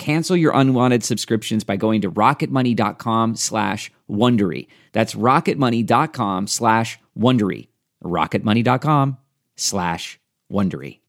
Cancel your unwanted subscriptions by going to rocketmoney.com slash Wondery. That's rocketmoney.com slash Wondery. rocketmoney.com slash Wondery.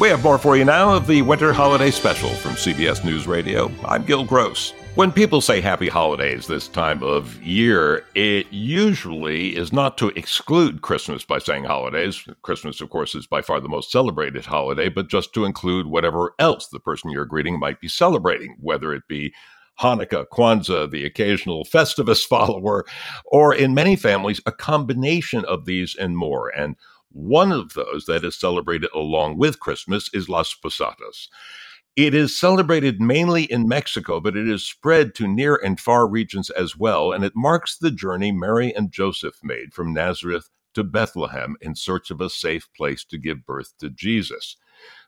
We have more for you now of the Winter Holiday Special from CBS News Radio. I'm Gil Gross. When people say happy holidays this time of year, it usually is not to exclude Christmas by saying holidays. Christmas, of course, is by far the most celebrated holiday, but just to include whatever else the person you're greeting might be celebrating, whether it be Hanukkah, Kwanzaa, the occasional Festivus follower, or in many families, a combination of these and more. And one of those that is celebrated along with Christmas is Las Posadas. It is celebrated mainly in Mexico, but it is spread to near and far regions as well, and it marks the journey Mary and Joseph made from Nazareth to Bethlehem in search of a safe place to give birth to Jesus.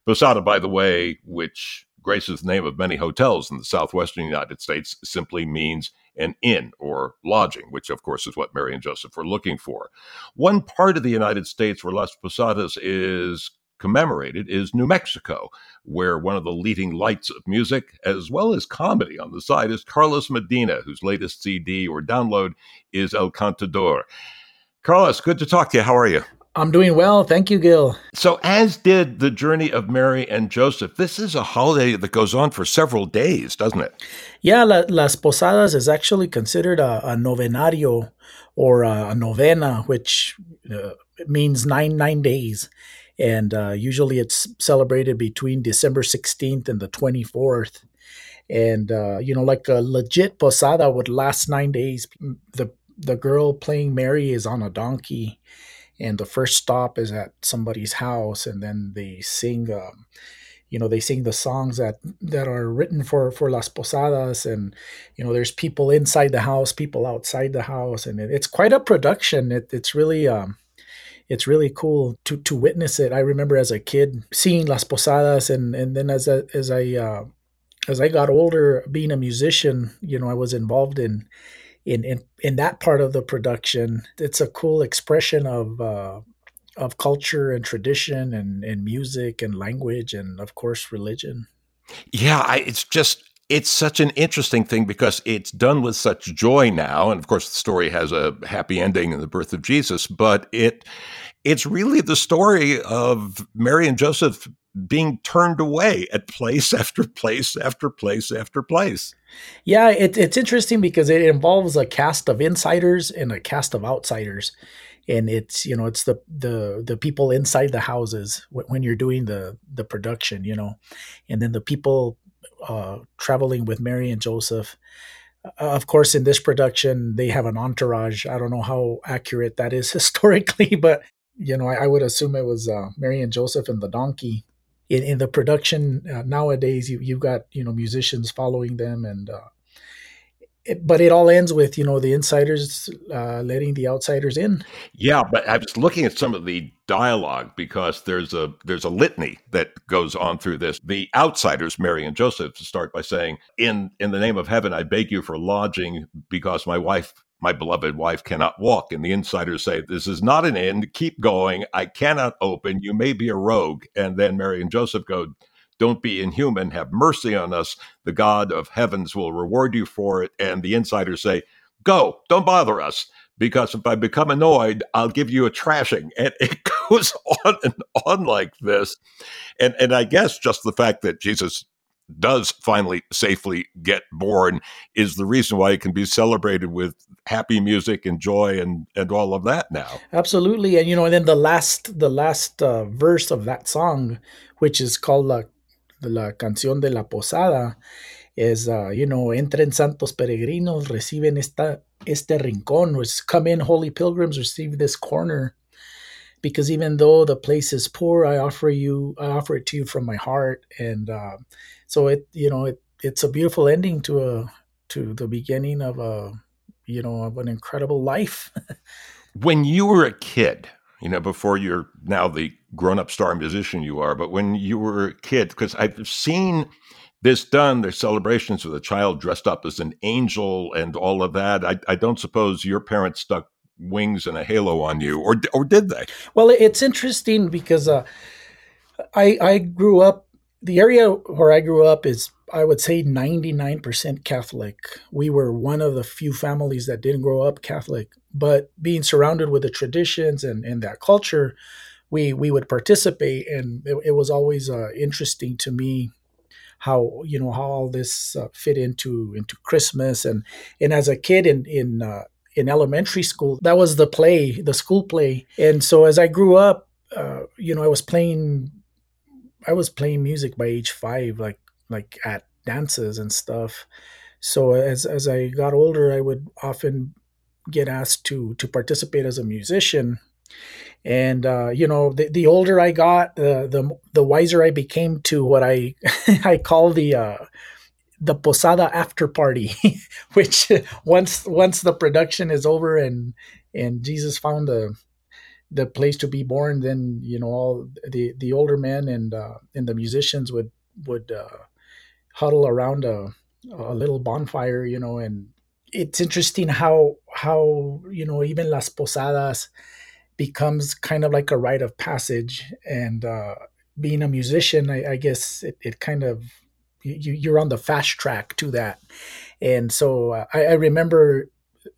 Posada, by the way, which graces the name of many hotels in the southwestern United States, simply means an inn or lodging, which of course is what Mary and Joseph were looking for. One part of the United States where Las Posadas is commemorated is New Mexico, where one of the leading lights of music, as well as comedy on the side, is Carlos Medina, whose latest CD or download is El Cantador. Carlos, good to talk to you. How are you? I'm doing well. Thank you, Gil. So, as did the journey of Mary and Joseph, this is a holiday that goes on for several days, doesn't it? Yeah, La, Las Posadas is actually considered a, a novenario or a, a novena, which uh, means nine nine days, and uh, usually it's celebrated between December 16th and the 24th. And uh, you know, like a legit posada would last nine days. the The girl playing Mary is on a donkey and the first stop is at somebody's house and then they sing um, you know they sing the songs that that are written for for las posadas and you know there's people inside the house people outside the house and it, it's quite a production it, it's really um it's really cool to to witness it i remember as a kid seeing las posadas and and then as a, as i uh, as i got older being a musician you know i was involved in in in, in that part of the production. It's a cool expression of uh, of culture and tradition and, and music and language and of course religion. Yeah, I, it's just it's such an interesting thing because it's done with such joy now, and of course the story has a happy ending in the birth of Jesus, but it it's really the story of Mary and Joseph being turned away at place after place after place after place. Yeah, it, it's interesting because it involves a cast of insiders and a cast of outsiders, and it's you know it's the the the people inside the houses when you're doing the the production, you know, and then the people uh, traveling with Mary and Joseph. Uh, of course, in this production, they have an entourage. I don't know how accurate that is historically, but you know, I, I would assume it was uh, Mary and Joseph and the donkey in, in the production uh, nowadays you, you've got you know musicians following them and uh, it, but it all ends with you know the insiders uh, letting the outsiders in. Yeah, but I was looking at some of the dialogue because there's a there's a litany that goes on through this. The outsiders, Mary and Joseph, start by saying, "In in the name of heaven, I beg you for lodging because my wife." My beloved wife cannot walk. And the insiders say, This is not an end. Keep going. I cannot open. You may be a rogue. And then Mary and Joseph go, don't be inhuman. Have mercy on us. The God of heavens will reward you for it. And the insiders say, Go, don't bother us. Because if I become annoyed, I'll give you a trashing. And it goes on and on like this. And, and I guess just the fact that Jesus does finally safely get born is the reason why it can be celebrated with happy music and joy and and all of that now absolutely and you know and then the last the last uh, verse of that song which is called la la canción de la posada is, uh, you know, entren santos peregrinos, reciben esta, este rincón, which come in holy pilgrims, receive this corner. Because even though the place is poor, I offer you, I offer it to you from my heart. And uh, so it, you know, it, it's a beautiful ending to a, to the beginning of a, you know, of an incredible life. when you were a kid, you know, before you're now the grown up star musician you are, but when you were a kid, because I've seen this done, there's celebrations with a child dressed up as an angel and all of that. I, I don't suppose your parents stuck wings and a halo on you, or or did they? Well, it's interesting because uh, I I grew up. The area where I grew up is I would say 99% Catholic. We were one of the few families that didn't grow up Catholic, but being surrounded with the traditions and, and that culture, we we would participate, and it, it was always uh, interesting to me how you know how all this uh, fit into into Christmas and and as a kid in in uh, in elementary school that was the play the school play. And so as I grew up uh, you know I was playing I was playing music by age five like like at dances and stuff. So as as I got older I would often get asked to to participate as a musician. And uh, you know the, the older i got the, the the wiser i became to what i i call the uh, the posada after party which once once the production is over and and jesus found the the place to be born then you know all the the older men and uh, and the musicians would would uh, huddle around a, a little bonfire you know and it's interesting how how you know even las posadas becomes kind of like a rite of passage. And uh, being a musician, I, I guess it, it, kind of you, you're on the fast track to that. And so uh, I, I, remember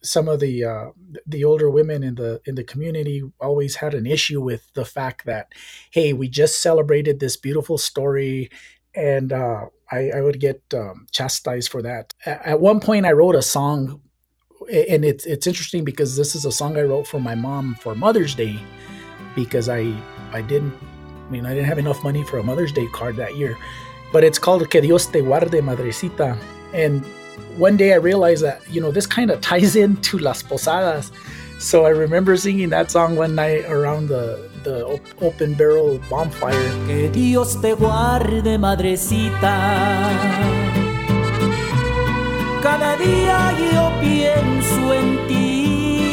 some of the uh, the older women in the in the community always had an issue with the fact that hey, we just celebrated this beautiful story. And uh, I, I, would get um, chastised for that. At one point, I wrote a song and it's it's interesting because this is a song I wrote for my mom for Mother's Day because I I didn't I mean I didn't have enough money for a Mother's Day card that year. But it's called Que Dios te guarde madrecita and one day I realized that you know this kind of ties into Las Posadas. So I remember singing that song one night around the the open barrel bonfire. Que Dios te guarde madrecita cada día yo pienso en ti.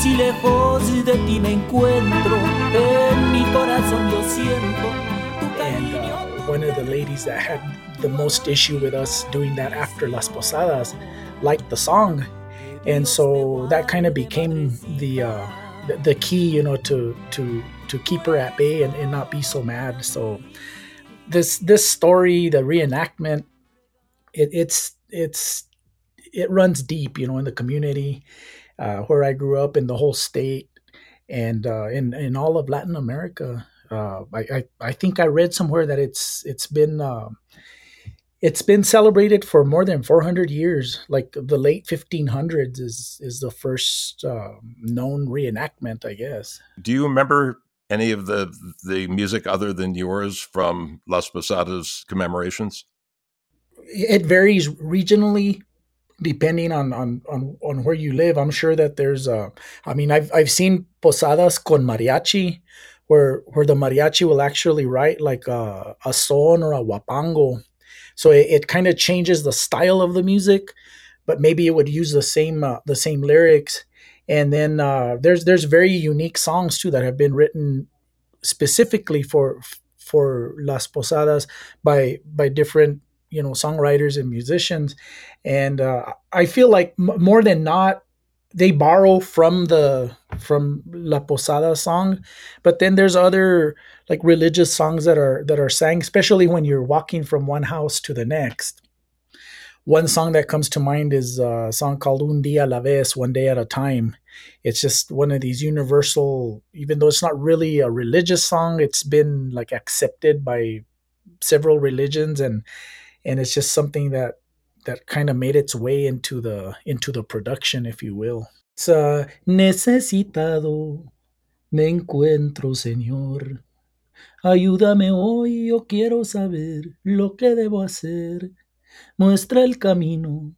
Si lejos de ti me encuentro, en mi corazón yo siento one of the ladies that had the most issue with us doing that after Las Posadas liked the song. And so that kind of became the, uh, the, the key, you know, to to to keep her at bay and, and not be so mad. So this this story, the reenactment, it, it's it's it runs deep, you know, in the community uh, where I grew up, in the whole state, and uh, in in all of Latin America. Uh, I, I, I think I read somewhere that it's it's been uh, it's been celebrated for more than 400 years. Like the late 1500s is is the first uh, known reenactment, I guess. Do you remember any of the the music other than yours from Las Posadas commemorations? it varies regionally depending on, on on on where you live i'm sure that there's uh i mean i've i've seen posadas con mariachi where where the mariachi will actually write like a, a son or a huapango so it, it kind of changes the style of the music, but maybe it would use the same uh, the same lyrics. And then uh, there's there's very unique songs too that have been written specifically for for Las Posadas by by different you know songwriters and musicians, and uh, I feel like m- more than not they borrow from the from La Posada song, but then there's other like religious songs that are that are sang, especially when you're walking from one house to the next. One song that comes to mind is a song called Un Día a la Vez, One Day at a Time. It's just one of these universal, even though it's not really a religious song, it's been like accepted by several religions and and it's just something that that kind of made its way into the into the production, if you will. Necesitado me encuentro, Señor. Ayúdame hoy, yo quiero saber lo que debo hacer. Muestra el camino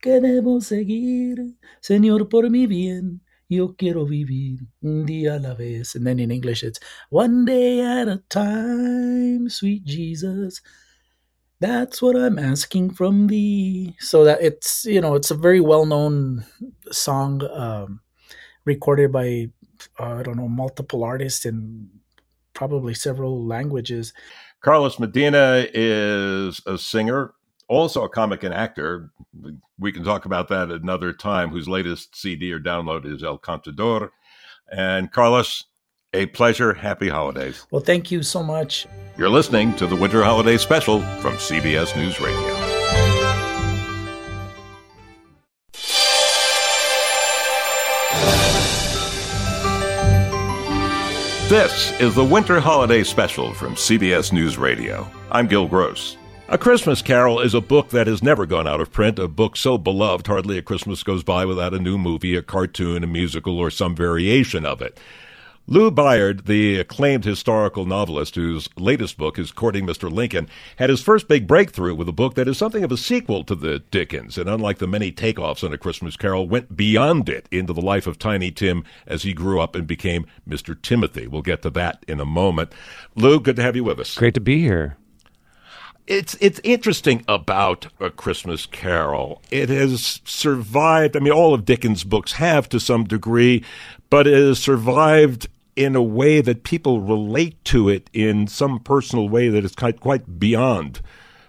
que debo seguir, Señor, por mi bien. Yo quiero vivir un día a la vez. And then in English, it's one day at a time, sweet Jesus. That's what I'm asking from thee. So that it's, you know, it's a very well known song um, recorded by, uh, I don't know, multiple artists in probably several languages. Carlos Medina is a singer, also a comic and actor. We can talk about that another time, whose latest CD or download is El Cantador. And Carlos, a pleasure. Happy holidays. Well, thank you so much. You're listening to the Winter Holiday Special from CBS News Radio. This is the Winter Holiday Special from CBS News Radio. I'm Gil Gross. A Christmas Carol is a book that has never gone out of print, a book so beloved hardly a Christmas goes by without a new movie, a cartoon, a musical, or some variation of it. Lou Bayard, the acclaimed historical novelist whose latest book is Courting Mr. Lincoln, had his first big breakthrough with a book that is something of a sequel to the Dickens, and unlike the many takeoffs on A Christmas Carol, went beyond it into the life of Tiny Tim as he grew up and became Mr. Timothy. We'll get to that in a moment. Lou, good to have you with us. Great to be here it's it's interesting about a Christmas Carol. It has survived. I mean, all of Dickens' books have to some degree, but it has survived in a way that people relate to it in some personal way that is quite, quite beyond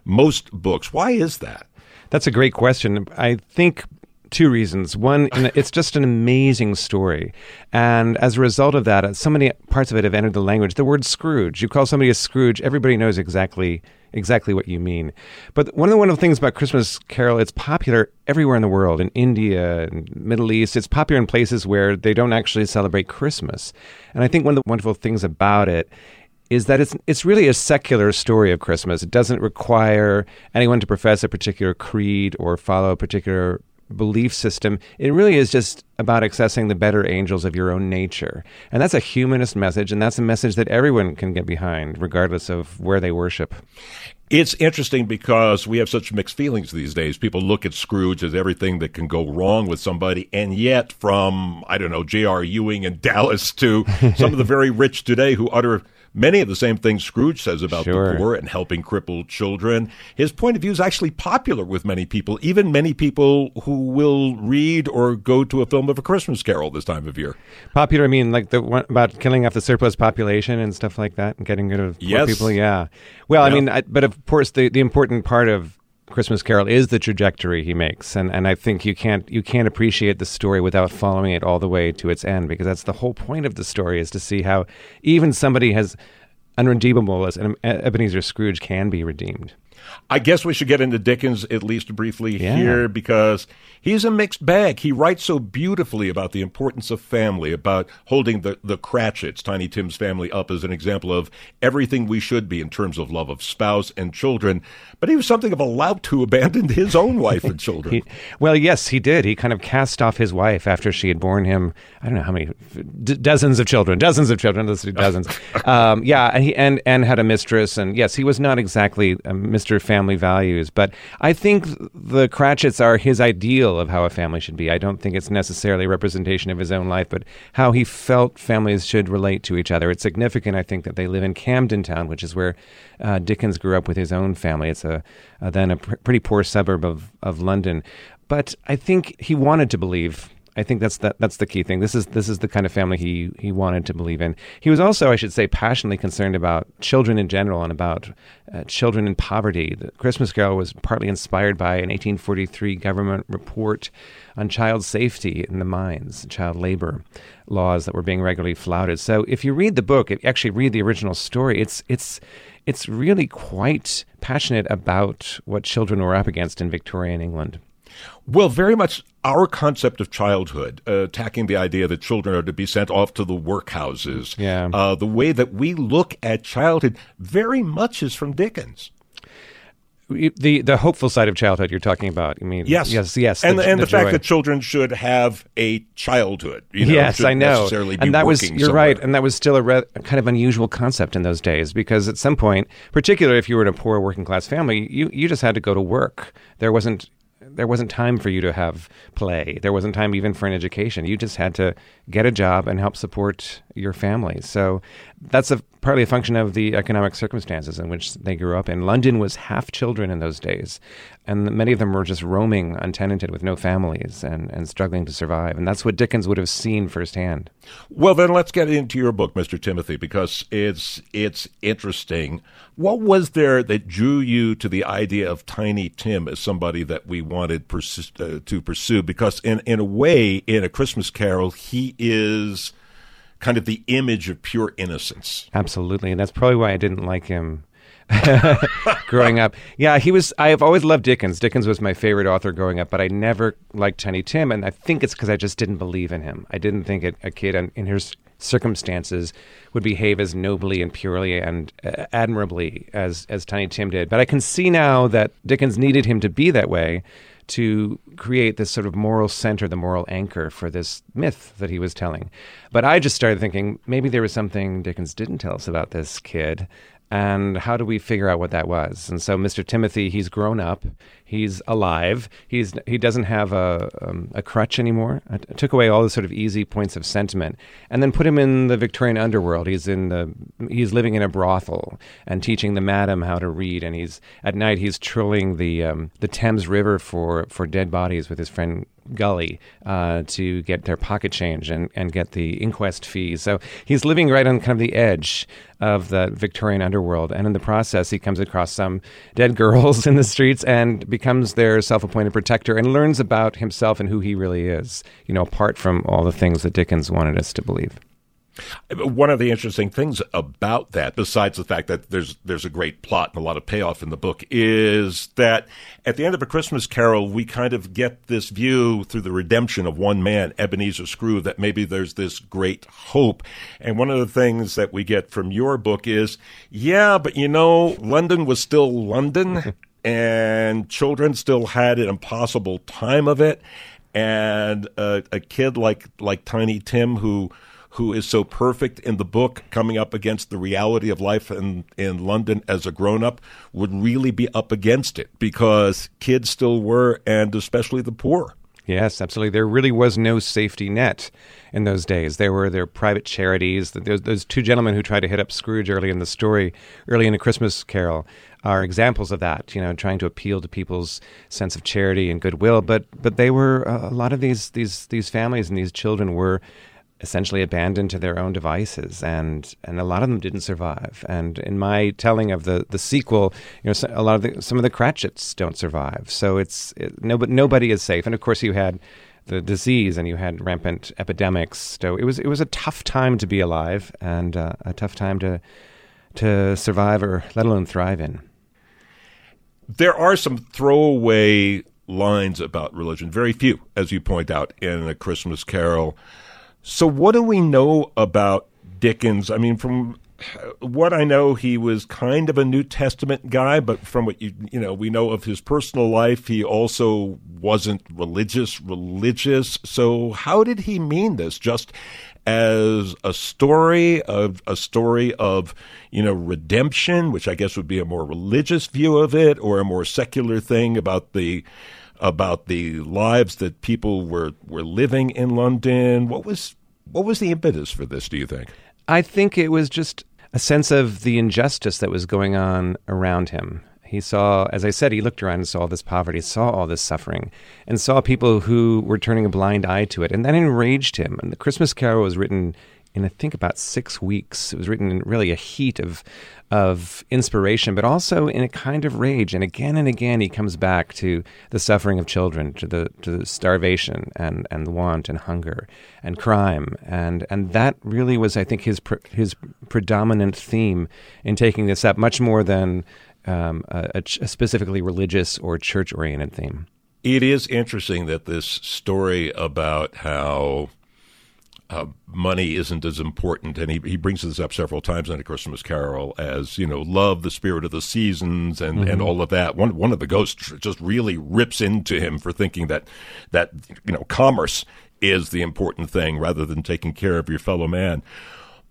most books. Why is that? That's a great question. I think two reasons. One, it's just an amazing story. And as a result of that, uh, so many parts of it have entered the language. The word Scrooge, you call somebody a Scrooge, everybody knows exactly exactly what you mean. But one of the wonderful things about Christmas Carol, it's popular everywhere in the world, in India and Middle East. It's popular in places where they don't actually celebrate Christmas. And I think one of the wonderful things about it is that it's it's really a secular story of Christmas. It doesn't require anyone to profess a particular creed or follow a particular belief system. It really is just about accessing the better angels of your own nature. And that's a humanist message, and that's a message that everyone can get behind, regardless of where they worship. It's interesting because we have such mixed feelings these days. People look at Scrooge as everything that can go wrong with somebody, and yet, from, I don't know, J.R. Ewing and Dallas to some of the very rich today who utter many of the same things Scrooge says about sure. the poor and helping crippled children. His point of view is actually popular with many people, even many people who will read or go to a film of A Christmas Carol this time of year. Popular, I mean, like the one about killing off the surplus population and stuff like that, and getting rid of poor yes. people. Yeah. Well, yeah. I mean, I, but of course, the the important part of Christmas Carol is the trajectory he makes, and and I think you can't you can't appreciate the story without following it all the way to its end because that's the whole point of the story is to see how even somebody as unredeemable as Ebenezer Scrooge can be redeemed. I guess we should get into Dickens at least briefly yeah. here because he's a mixed bag. He writes so beautifully about the importance of family, about holding the, the Cratchits, Tiny Tim's family, up as an example of everything we should be in terms of love of spouse and children. But he was something of a lout who abandoned his own wife and children. he, well, yes, he did. He kind of cast off his wife after she had borne him, I don't know how many, d- dozens of children, dozens of children, dozens. um, yeah, and, he, and, and had a mistress. And yes, he was not exactly a Mr. family values. But I think the Cratchits are his ideal of how a family should be. I don't think it's necessarily a representation of his own life, but how he felt families should relate to each other. It's significant, I think, that they live in Camden Town, which is where uh, Dickens grew up with his own family. It's a, a then a pr- pretty poor suburb of, of London. But I think he wanted to believe I think that's the, that's the key thing. This is this is the kind of family he he wanted to believe in. He was also, I should say, passionately concerned about children in general and about uh, children in poverty. The Christmas Carol was partly inspired by an 1843 government report on child safety in the mines, child labor laws that were being regularly flouted. So if you read the book, if you actually read the original story, it's it's it's really quite passionate about what children were up against in Victorian England. Well, very much our concept of childhood, uh, attacking the idea that children are to be sent off to the workhouses. Yeah. Uh, the way that we look at childhood very much is from Dickens. The the hopeful side of childhood you're talking about. I mean, yes, yes, yes, and the, and the, the fact that children should have a childhood. You know, yes, I know, and that was you're somewhere. right, and that was still a re- kind of unusual concept in those days because at some point, particularly if you were in a poor working class family, you you just had to go to work. There wasn't there wasn't time for you to have play. There wasn't time even for an education. You just had to get a job and help support your family. So that's a partly a function of the economic circumstances in which they grew up in. London was half children in those days, and many of them were just roaming untenanted with no families and, and struggling to survive. And that's what Dickens would have seen firsthand. Well, then let's get into your book, Mr. Timothy, because it's it's interesting. What was there that drew you to the idea of Tiny Tim as somebody that we wanted persi- uh, to pursue? Because in in a way, in A Christmas Carol, he is kind of the image of pure innocence. Absolutely, and that's probably why I didn't like him growing up. Yeah, he was. I've always loved Dickens. Dickens was my favorite author growing up, but I never liked Tiny Tim, and I think it's because I just didn't believe in him. I didn't think a, a kid in, in his circumstances would behave as nobly and purely and uh, admirably as as Tiny Tim did. But I can see now that Dickens needed him to be that way to create this sort of moral center, the moral anchor for this myth that he was telling. But I just started thinking maybe there was something Dickens didn't tell us about this kid. And how do we figure out what that was? And so, Mr. Timothy, he's grown up, he's alive, he's he doesn't have a um, a crutch anymore. I t- took away all the sort of easy points of sentiment, and then put him in the Victorian underworld. He's in the he's living in a brothel and teaching the madam how to read, and he's at night he's trilling the um, the Thames River for for dead bodies with his friend Gully uh, to get their pocket change and, and get the inquest fees. So he's living right on kind of the edge of the Victorian underworld. And in the process, he comes across some dead girls in the streets and becomes their self appointed protector and learns about himself and who he really is, you know, apart from all the things that Dickens wanted us to believe. One of the interesting things about that, besides the fact that there's there's a great plot and a lot of payoff in the book, is that at the end of a Christmas Carol, we kind of get this view through the redemption of one man, Ebenezer Scrooge, that maybe there's this great hope. And one of the things that we get from your book is, yeah, but you know, London was still London, and children still had an impossible time of it, and a, a kid like like Tiny Tim who who is so perfect in the book, coming up against the reality of life in, in London as a grown up, would really be up against it because kids still were, and especially the poor. Yes, absolutely. There really was no safety net in those days. There were their private charities. Those, those two gentlemen who tried to hit up Scrooge early in the story, early in A Christmas Carol, are examples of that. You know, trying to appeal to people's sense of charity and goodwill. But but they were uh, a lot of these these these families and these children were essentially abandoned to their own devices and and a lot of them didn't survive. And in my telling of the the sequel you know a lot of the some of the Cratchits don't survive. So it's it, nobody nobody is safe. And of course you had the disease and you had rampant epidemics. So it was it was a tough time to be alive and uh, a tough time to to survive or let alone thrive in. There are some throwaway lines about religion, very few, as you point out in A Christmas Carol. So, what do we know about Dickens? I mean, from what I know, he was kind of a New Testament guy, but from what you you know, we know of his personal life, he also wasn't religious. Religious. So, how did he mean this? Just as a story of a story of you know redemption, which I guess would be a more religious view of it, or a more secular thing about the about the lives that people were were living in London. What was what was the impetus for this? Do you think? I think it was just a sense of the injustice that was going on around him. He saw, as I said, he looked around and saw all this poverty, saw all this suffering, and saw people who were turning a blind eye to it. And that enraged him. And the Christmas Carol was written in, I think, about six weeks. It was written in really a heat of, of inspiration, but also in a kind of rage. And again and again, he comes back to the suffering of children, to the, to the starvation and, and want and hunger and crime. And, and that really was, I think, his, his predominant theme in taking this up, much more than um, a, a specifically religious or church oriented theme. It is interesting that this story about how uh, money isn't as important, and he, he brings this up several times in A Christmas Carol as you know, love, the spirit of the seasons, and, mm-hmm. and all of that. One one of the ghosts just really rips into him for thinking that that you know commerce is the important thing rather than taking care of your fellow man.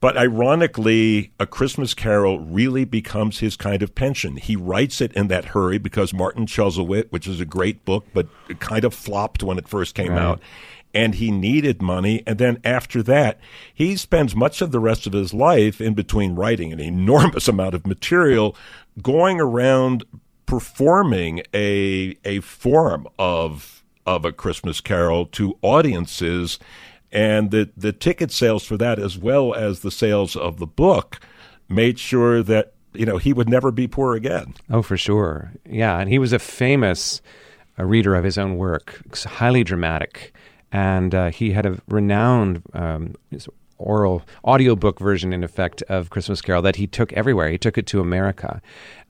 But ironically, A Christmas Carol really becomes his kind of pension. He writes it in that hurry because Martin Chuzzlewit, which is a great book, but kind of flopped when it first came right. out. And he needed money. And then after that, he spends much of the rest of his life in between writing an enormous amount of material, going around performing a, a form of, of a Christmas Carol to audiences and the, the ticket sales for that, as well as the sales of the book, made sure that you know he would never be poor again. Oh, for sure, yeah. And he was a famous uh, reader of his own work, highly dramatic, and uh, he had a renowned um, oral audiobook version, in effect, of Christmas Carol that he took everywhere. He took it to America,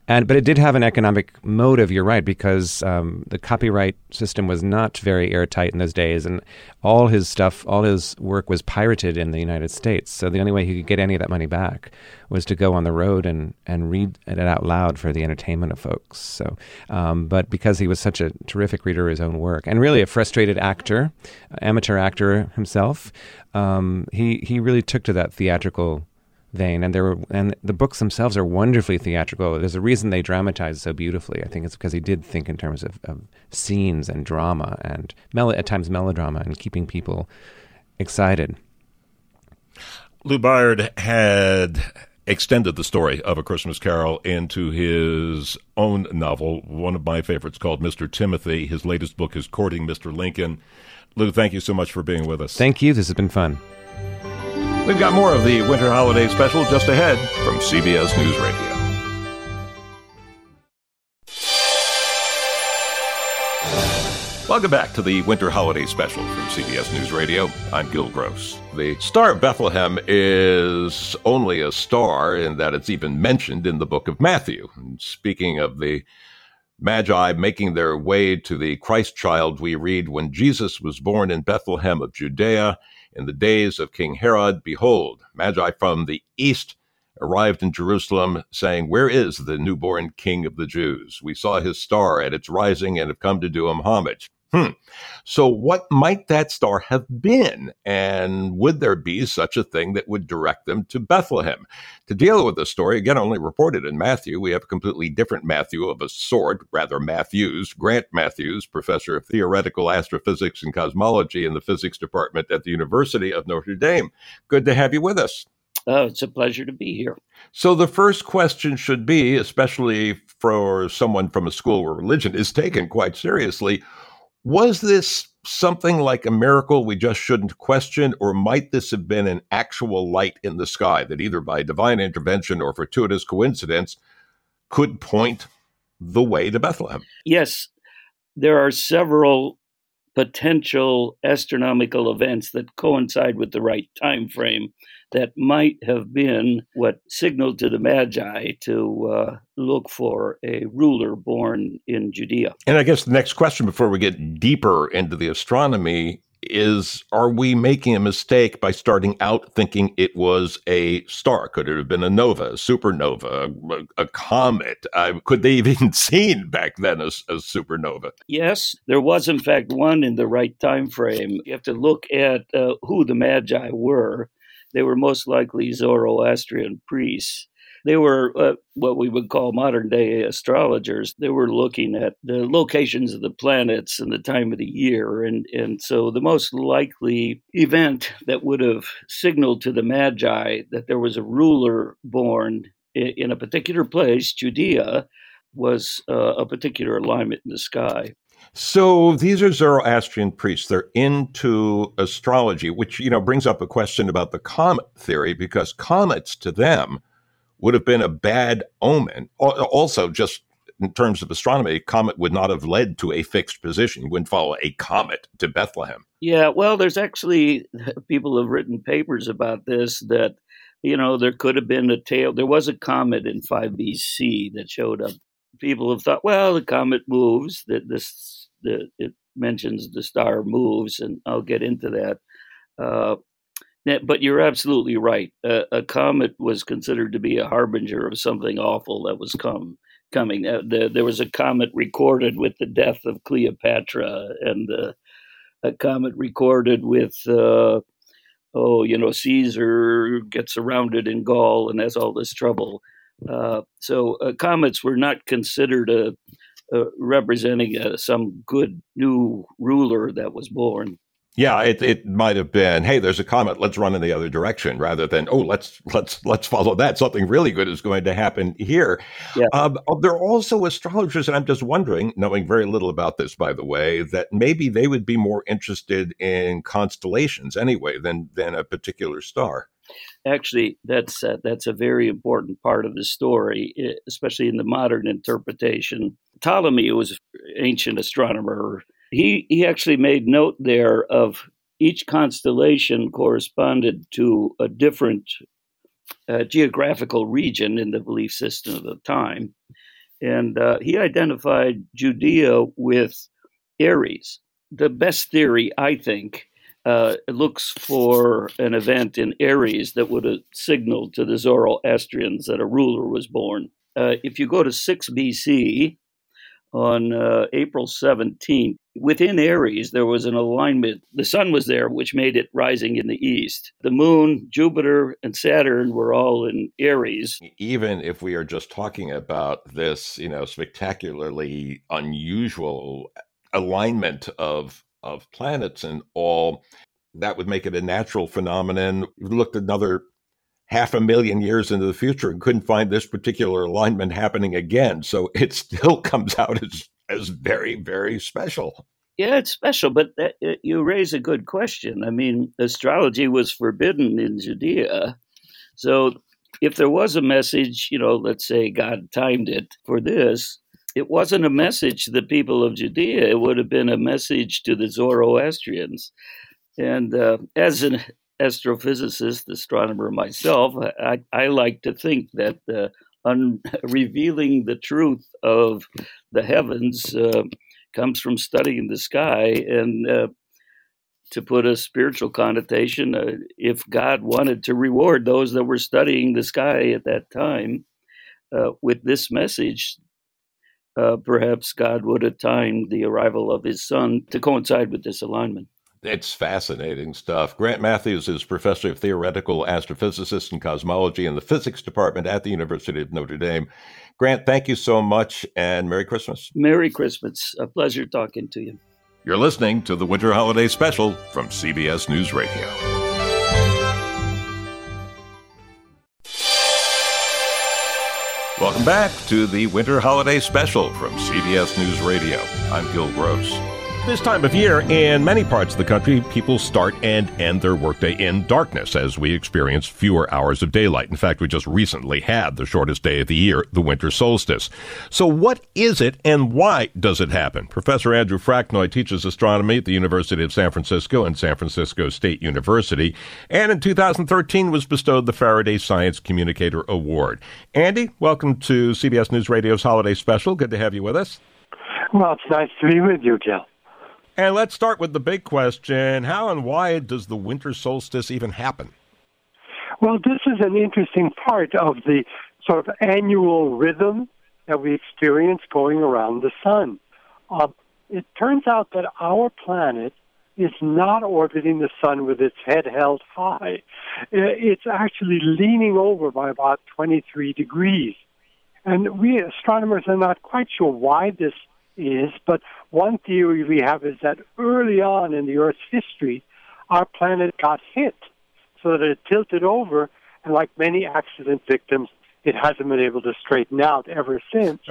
and but it did have an economic motive. You're right because um, the copyright system was not very airtight in those days, and all his stuff, all his work was pirated in the United States. So the only way he could get any of that money back was to go on the road and and read it out loud for the entertainment of folks. So, um, but because he was such a terrific reader of his own work and really a frustrated actor, amateur actor himself, um, he he really took to that theatrical vein, and there were and the books themselves are wonderfully theatrical. There's a reason they dramatize so beautifully. I think it's because he did think in terms of, of scenes and drama and mel- at times melodrama and keeping people excited. Lou Bayard had extended the story of A Christmas Carol into his own novel, one of my favorites called Mr. Timothy. His latest book is Courting Mr. Lincoln. Lou, thank you so much for being with us. Thank you. This has been fun. We've got more of the winter holiday special just ahead from CBS News Radio. Welcome back to the Winter Holiday Special from CBS News Radio. I'm Gil Gross. The Star of Bethlehem is only a star in that it's even mentioned in the book of Matthew. And speaking of the Magi making their way to the Christ child, we read, When Jesus was born in Bethlehem of Judea, in the days of King Herod, behold, Magi from the east arrived in Jerusalem, saying, Where is the newborn King of the Jews? We saw his star at its rising and have come to do him homage. Hmm. So, what might that star have been? And would there be such a thing that would direct them to Bethlehem? To deal with the story, again, only reported in Matthew, we have a completely different Matthew of a sort, rather Mathews, Grant Mathews, professor of theoretical astrophysics and cosmology in the physics department at the University of Notre Dame. Good to have you with us. Oh, it's a pleasure to be here. So, the first question should be, especially for someone from a school where religion is taken quite seriously, was this something like a miracle we just shouldn't question, or might this have been an actual light in the sky that either by divine intervention or fortuitous coincidence could point the way to Bethlehem? Yes, there are several potential astronomical events that coincide with the right time frame that might have been what signaled to the Magi to uh, look for a ruler born in Judea. And I guess the next question before we get deeper into the astronomy is are we making a mistake by starting out thinking it was a star? Could it have been a nova, a supernova, a, a comet? Uh, could they have even seen back then a, a, supernova? Yes, there was in fact one in the right time frame. You have to look at uh, who the Magi were they were most likely Zoroastrian priests. They were uh, what we would call modern day astrologers. They were looking at the locations of the planets and the time of the year. And, and so the most likely event that would have signaled to the Magi that there was a ruler born in, in a particular place, Judea, was uh, a particular alignment in the sky. So these are Zoroastrian priests. They're into astrology, which you know brings up a question about the comet theory because comets to them would have been a bad omen. Also, just in terms of astronomy, a comet would not have led to a fixed position. You wouldn't follow a comet to Bethlehem. Yeah, well, there's actually people have written papers about this that you know there could have been a tail. There was a comet in 5 BC that showed up. People have thought, well, the comet moves. That this the, it mentions the star moves, and I'll get into that. Uh, but you're absolutely right. Uh, a comet was considered to be a harbinger of something awful that was come coming. Uh, the, there was a comet recorded with the death of Cleopatra, and uh, a comet recorded with, uh, oh, you know, Caesar gets surrounded in Gaul and has all this trouble. Uh, so uh, comets were not considered a, a representing some good new ruler that was born. Yeah, it, it might have been, hey, there's a comet, let's run in the other direction, rather than, oh, let's let's let's follow that. Something really good is going to happen here. Yeah. Um, there are also astrologers, and I'm just wondering, knowing very little about this, by the way, that maybe they would be more interested in constellations anyway than than a particular star. Actually, that's uh, that's a very important part of the story, especially in the modern interpretation. Ptolemy was an ancient astronomer he he actually made note there of each constellation corresponded to a different uh, geographical region in the belief system of the time, and uh, he identified Judea with Aries. The best theory, I think, uh, looks for an event in Aries that would have signaled to the Zoroastrians that a ruler was born. Uh, if you go to 6 BC, on uh, April 17th. Within Aries, there was an alignment. The sun was there, which made it rising in the east. The moon, Jupiter, and Saturn were all in Aries. Even if we are just talking about this, you know, spectacularly unusual alignment of of planets and all, that would make it a natural phenomenon. You looked another half a million years into the future and couldn't find this particular alignment happening again. So it still comes out as as very very special. Yeah, it's special, but that, uh, you raise a good question. I mean, astrology was forbidden in Judea. So if there was a message, you know, let's say God timed it for this, it wasn't a message to the people of Judea. It would have been a message to the Zoroastrians. And uh, as an astrophysicist, astronomer myself, I, I like to think that un- revealing the truth of the heavens uh, comes from studying the sky. And uh, to put a spiritual connotation, uh, if God wanted to reward those that were studying the sky at that time uh, with this message, uh, perhaps God would have timed the arrival of his son to coincide with this alignment. It's fascinating stuff. Grant Mathews is professor of theoretical astrophysicist and cosmology in the physics department at the University of Notre Dame. Grant, thank you so much and Merry Christmas. Merry Christmas. A pleasure talking to you. You're listening to the Winter Holiday Special from CBS News Radio. Welcome back to the Winter Holiday Special from CBS News Radio. I'm Gil Gross. This time of year, in many parts of the country, people start and end their workday in darkness as we experience fewer hours of daylight. In fact, we just recently had the shortest day of the year, the winter solstice. So, what is it and why does it happen? Professor Andrew Fraknoi teaches astronomy at the University of San Francisco and San Francisco State University, and in 2013 was bestowed the Faraday Science Communicator Award. Andy, welcome to CBS News Radio's Holiday Special. Good to have you with us. Well, it's nice to be with you, Gil. And let's start with the big question How and why does the winter solstice even happen? Well, this is an interesting part of the sort of annual rhythm that we experience going around the sun. Uh, it turns out that our planet is not orbiting the sun with its head held high. It's actually leaning over by about 23 degrees. And we astronomers are not quite sure why this is, but one theory we have is that early on in the Earth's history, our planet got hit so that it tilted over, and like many accident victims, it hasn't been able to straighten out ever since.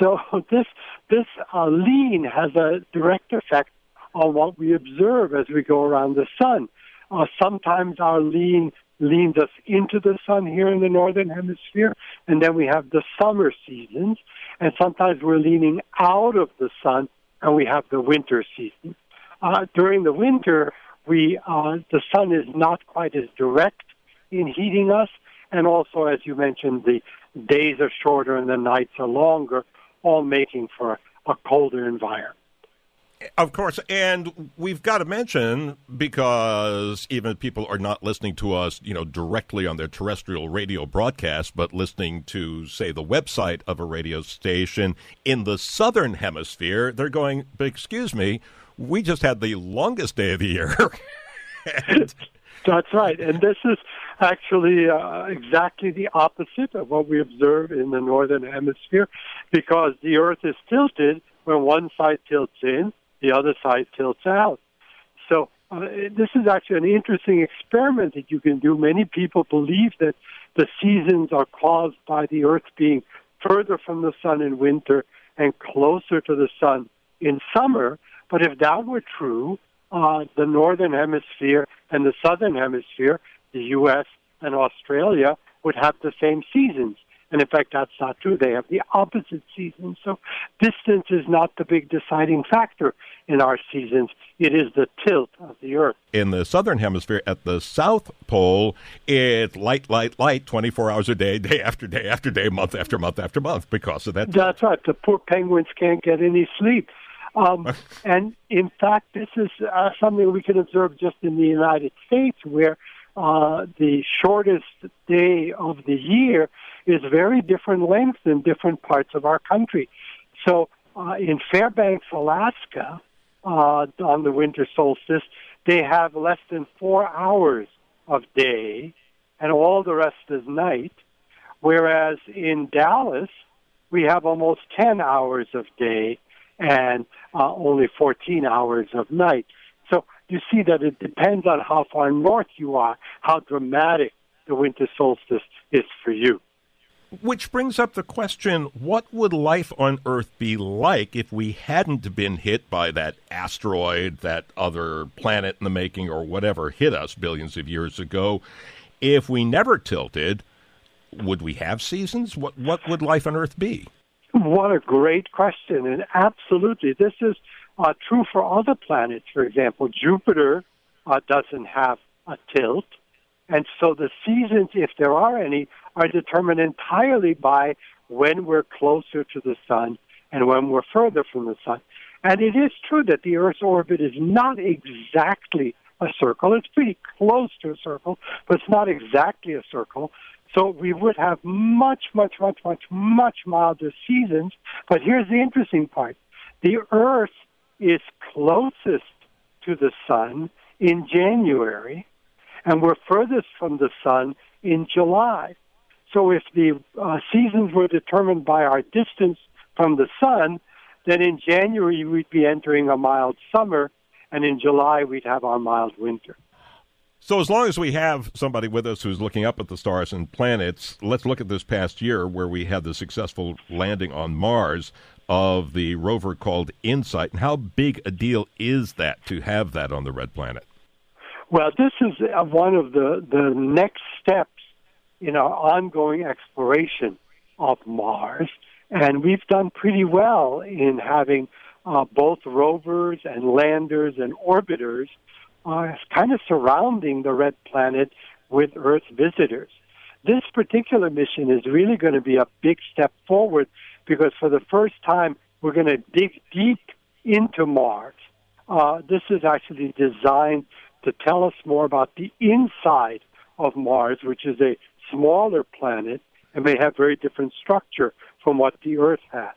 So this this uh, lean has a direct effect on what we observe as we go around the sun. Uh, sometimes our lean leans us into the sun here in the northern hemisphere, and then we have the summer seasons, and sometimes we're leaning out of the sun, and we have the winter season. Uh, during the winter, we uh, the sun is not quite as direct in heating us, and also, as you mentioned, the days are shorter and the nights are longer, all making for a colder environment. Of course, and we've got to mention because even people are not listening to us, you know, directly on their terrestrial radio broadcast, but listening to, say, the website of a radio station in the southern hemisphere, they're going, "Excuse me, we just had the longest day of the year." and... That's right, and this is actually uh, exactly the opposite of what we observe in the northern hemisphere, because the Earth is tilted when one side tilts in the other side tilts out. So uh, this is actually an interesting experiment that you can do. Many people believe that the seasons are caused by the Earth being further from the sun in winter and closer to the sun in summer. But if that were true, uh, the northern hemisphere and the southern hemisphere, the U.S. and Australia, would have the same seasons. And in fact, that's not true. They have the opposite seasons. So distance is not the big deciding factor in our seasons. It is the tilt of the Earth. In the southern hemisphere, at the South Pole, it's light, light, light, 24 hours a day, day after day after day, month after month after month because of that. That's right. The poor penguins can't get any sleep. Um, and in fact, this is uh, something we can observe just in the United States, where uh, the shortest day of the year is very different length in different parts of our country. So uh, in Fairbanks, Alaska, uh, on the winter solstice, they have less than four hours of day, and all the rest is night. Whereas in Dallas, we have almost 10 hours of day and uh, only 14 hours of night. So you see that it depends on how far north you are, how dramatic the winter solstice is for you. Which brings up the question what would life on Earth be like if we hadn't been hit by that asteroid, that other planet in the making, or whatever hit us billions of years ago? If we never tilted, would we have seasons? What, what would life on Earth be? What a great question. And absolutely, this is uh, true for other planets. For example, Jupiter uh, doesn't have a tilt. And so the seasons, if there are any, are determined entirely by when we're closer to the sun and when we're further from the sun. And it is true that the Earth's orbit is not exactly a circle. It's pretty close to a circle, but it's not exactly a circle. So we would have much, much, much, much, much milder seasons. But here's the interesting part. The Earth is closest to the sun in January, and we're furthest from the sun in July. So if the uh, seasons were determined by our distance from the sun, then in January we'd be entering a mild summer, and in July we'd have our mild winter. So, as long as we have somebody with us who's looking up at the stars and planets, let's look at this past year where we had the successful landing on Mars of the rover called InSight. And how big a deal is that to have that on the red planet? Well, this is uh, one of the, the next steps in our ongoing exploration of Mars. And we've done pretty well in having uh, both rovers and landers and orbiters uh, kind of surrounding the red planet with Earth visitors. This particular mission is really going to be a big step forward because for the first time we're going to dig deep into Mars. Uh, this is actually designed to tell us more about the inside of Mars, which is a smaller planet and may have very different structure from what the Earth has.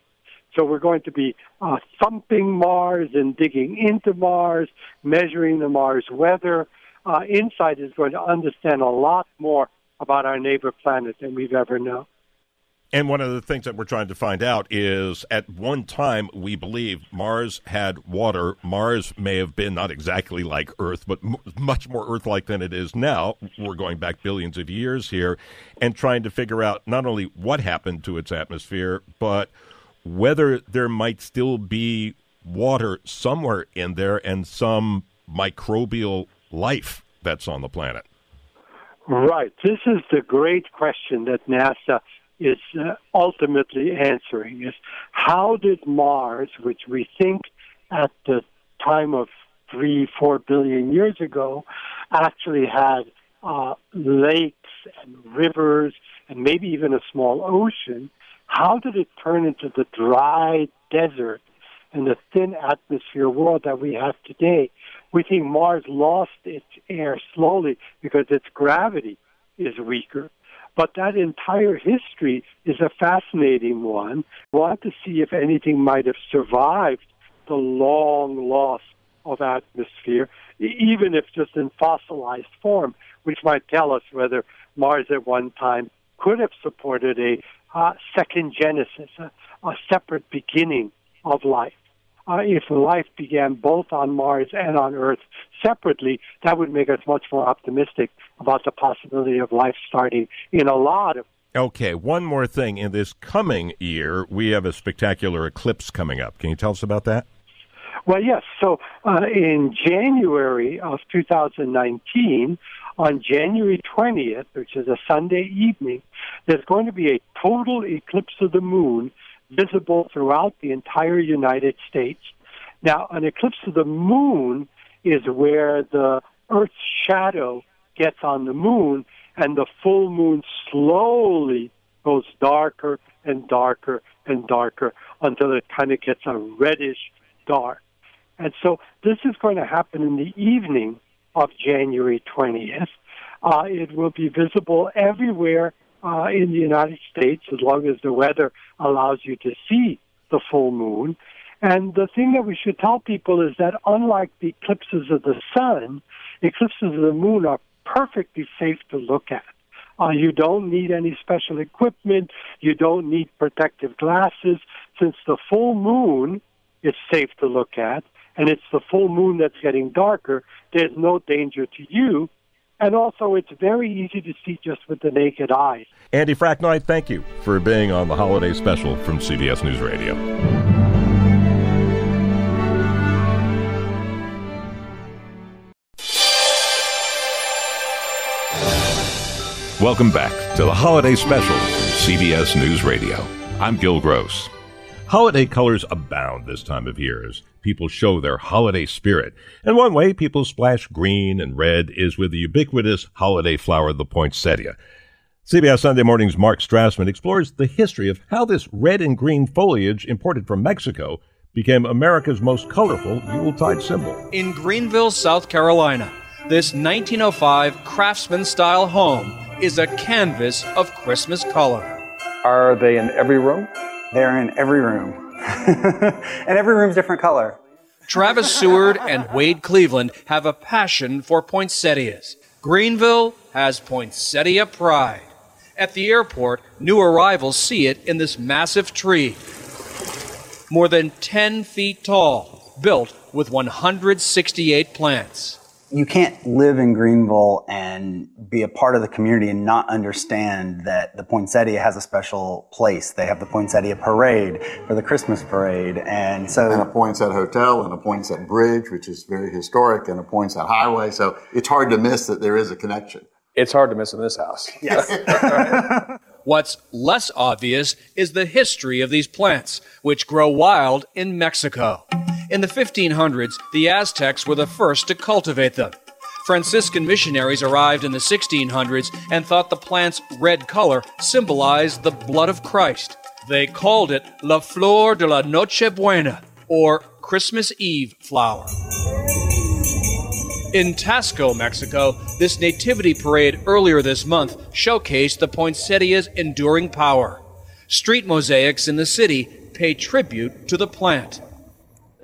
So we're going to be uh, thumping Mars and digging into Mars, measuring the Mars weather. Uh, InSight is going to understand a lot more about our neighbor planet than we've ever known. And one of the things that we're trying to find out is at one time, we believe Mars had water. Mars may have been not exactly like Earth, but m- much more Earth like than it is now. We're going back billions of years here and trying to figure out not only what happened to its atmosphere, but whether there might still be water somewhere in there and some microbial life that's on the planet. Right. This is the great question that NASA is uh, ultimately answering is how did Mars, which we think at the time of three, four billion years ago, actually had uh, lakes and rivers and maybe even a small ocean, how did it turn into the dry desert and the thin atmosphere world that we have today? We think Mars lost its air slowly because its gravity is weaker. But that entire history is a fascinating one. We'll have to see if anything might have survived the long loss of atmosphere, even if just in fossilized form, which might tell us whether Mars at one time could have supported a uh, second genesis, a, a separate beginning of life uh, if life began both on Mars and on Earth separately, that would make us much more optimistic about the possibility of life starting in a lot of. Okay, one more thing. In this coming year, we have a spectacular eclipse coming up. Can you tell us about that? Well, yes. So uh, in January of 2019, on January 20th, which is a Sunday evening, there's going to be a total eclipse of the moon visible throughout the entire United States. Now, an eclipse of the moon is where the Earth's shadow gets on the moon and the full moon slowly goes darker and darker and darker until it kind of gets a reddish dark. And so this is going to happen in the evening of January 20th. Uh, it will be visible everywhere uh, in the United States as long as the weather allows you to see the full moon. And the thing that we should tell people is that unlike the eclipses of the sun, eclipses of the moon are perfectly safe to look at. Uh, you don't need any special equipment. You don't need protective glasses. Since the full moon is safe to look at, and it's the full moon that's getting darker, there's no danger to you and also, it's very easy to see just with the naked eye. Andy Fraknoi, thank you for being on the holiday special from CBS News Radio. Welcome back to the holiday special from CBS News Radio. I'm Gil Gross. Holiday colors abound this time of year as people show their holiday spirit. And one way people splash green and red is with the ubiquitous holiday flower, the poinsettia. CBS Sunday Morning's Mark Strassman explores the history of how this red and green foliage imported from Mexico became America's most colorful Yuletide symbol. In Greenville, South Carolina, this 1905 craftsman style home is a canvas of Christmas color. Are they in every room? They're in every room. and every room's different color. Travis Seward and Wade Cleveland have a passion for poinsettias. Greenville has poinsettia pride. At the airport, new arrivals see it in this massive tree. More than 10 feet tall, built with 168 plants you can't live in Greenville and be a part of the community and not understand that the poinsettia has a special place. They have the poinsettia parade for the Christmas parade, and so and a poinsettia hotel and a poinsettia bridge, which is very historic, and a poinsettia highway. So it's hard to miss that there is a connection. It's hard to miss in this house. Yes. What's less obvious is the history of these plants, which grow wild in Mexico. In the 1500s, the Aztecs were the first to cultivate them. Franciscan missionaries arrived in the 1600s and thought the plant's red color symbolized the blood of Christ. They called it La Flor de la Noche Buena, or Christmas Eve flower. In Taxco, Mexico, this nativity parade earlier this month showcased the poinsettia's enduring power. Street mosaics in the city pay tribute to the plant.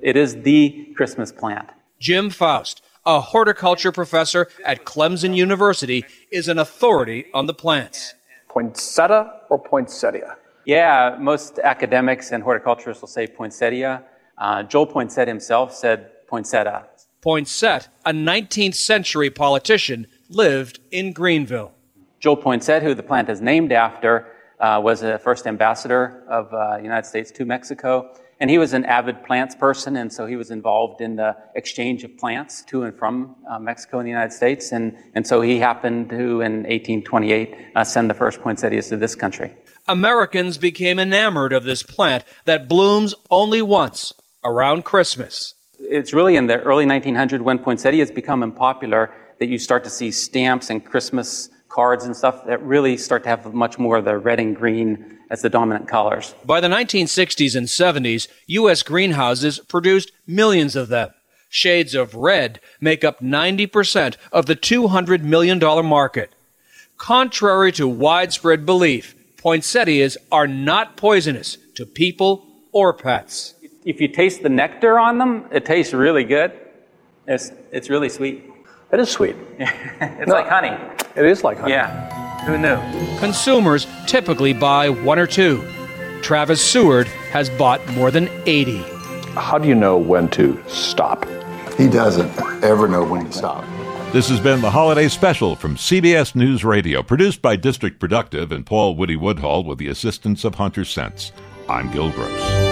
It is the Christmas plant. Jim Faust, a horticulture professor at Clemson University, is an authority on the plants. Poinsettia or poinsettia? Yeah, most academics and horticulturists will say poinsettia. Uh, Joel Poinsett himself said poinsettia. Poinsett, a 19th century politician, lived in Greenville. Joel Poinsett, who the plant is named after, uh, was the first ambassador of the uh, United States to Mexico. And he was an avid plants person, and so he was involved in the exchange of plants to and from uh, Mexico and the United States. And, and so he happened to, in 1828, uh, send the first poinsettias to this country. Americans became enamored of this plant that blooms only once, around Christmas. It's really in the early 1900s when poinsettias become unpopular that you start to see stamps and Christmas cards and stuff that really start to have much more of the red and green as the dominant colors. By the 1960s and 70s, U.S. greenhouses produced millions of them. Shades of red make up 90% of the $200 million market. Contrary to widespread belief, poinsettias are not poisonous to people or pets. If you taste the nectar on them, it tastes really good. It's, it's really sweet. It is sweet. it's no, like honey. It is like honey. Yeah. Who knew? Consumers typically buy one or two. Travis Seward has bought more than 80. How do you know when to stop? He doesn't ever know when to stop. This has been the holiday special from CBS News Radio, produced by District Productive and Paul Woody Woodhull with the assistance of Hunter Sense. I'm Gil Gross.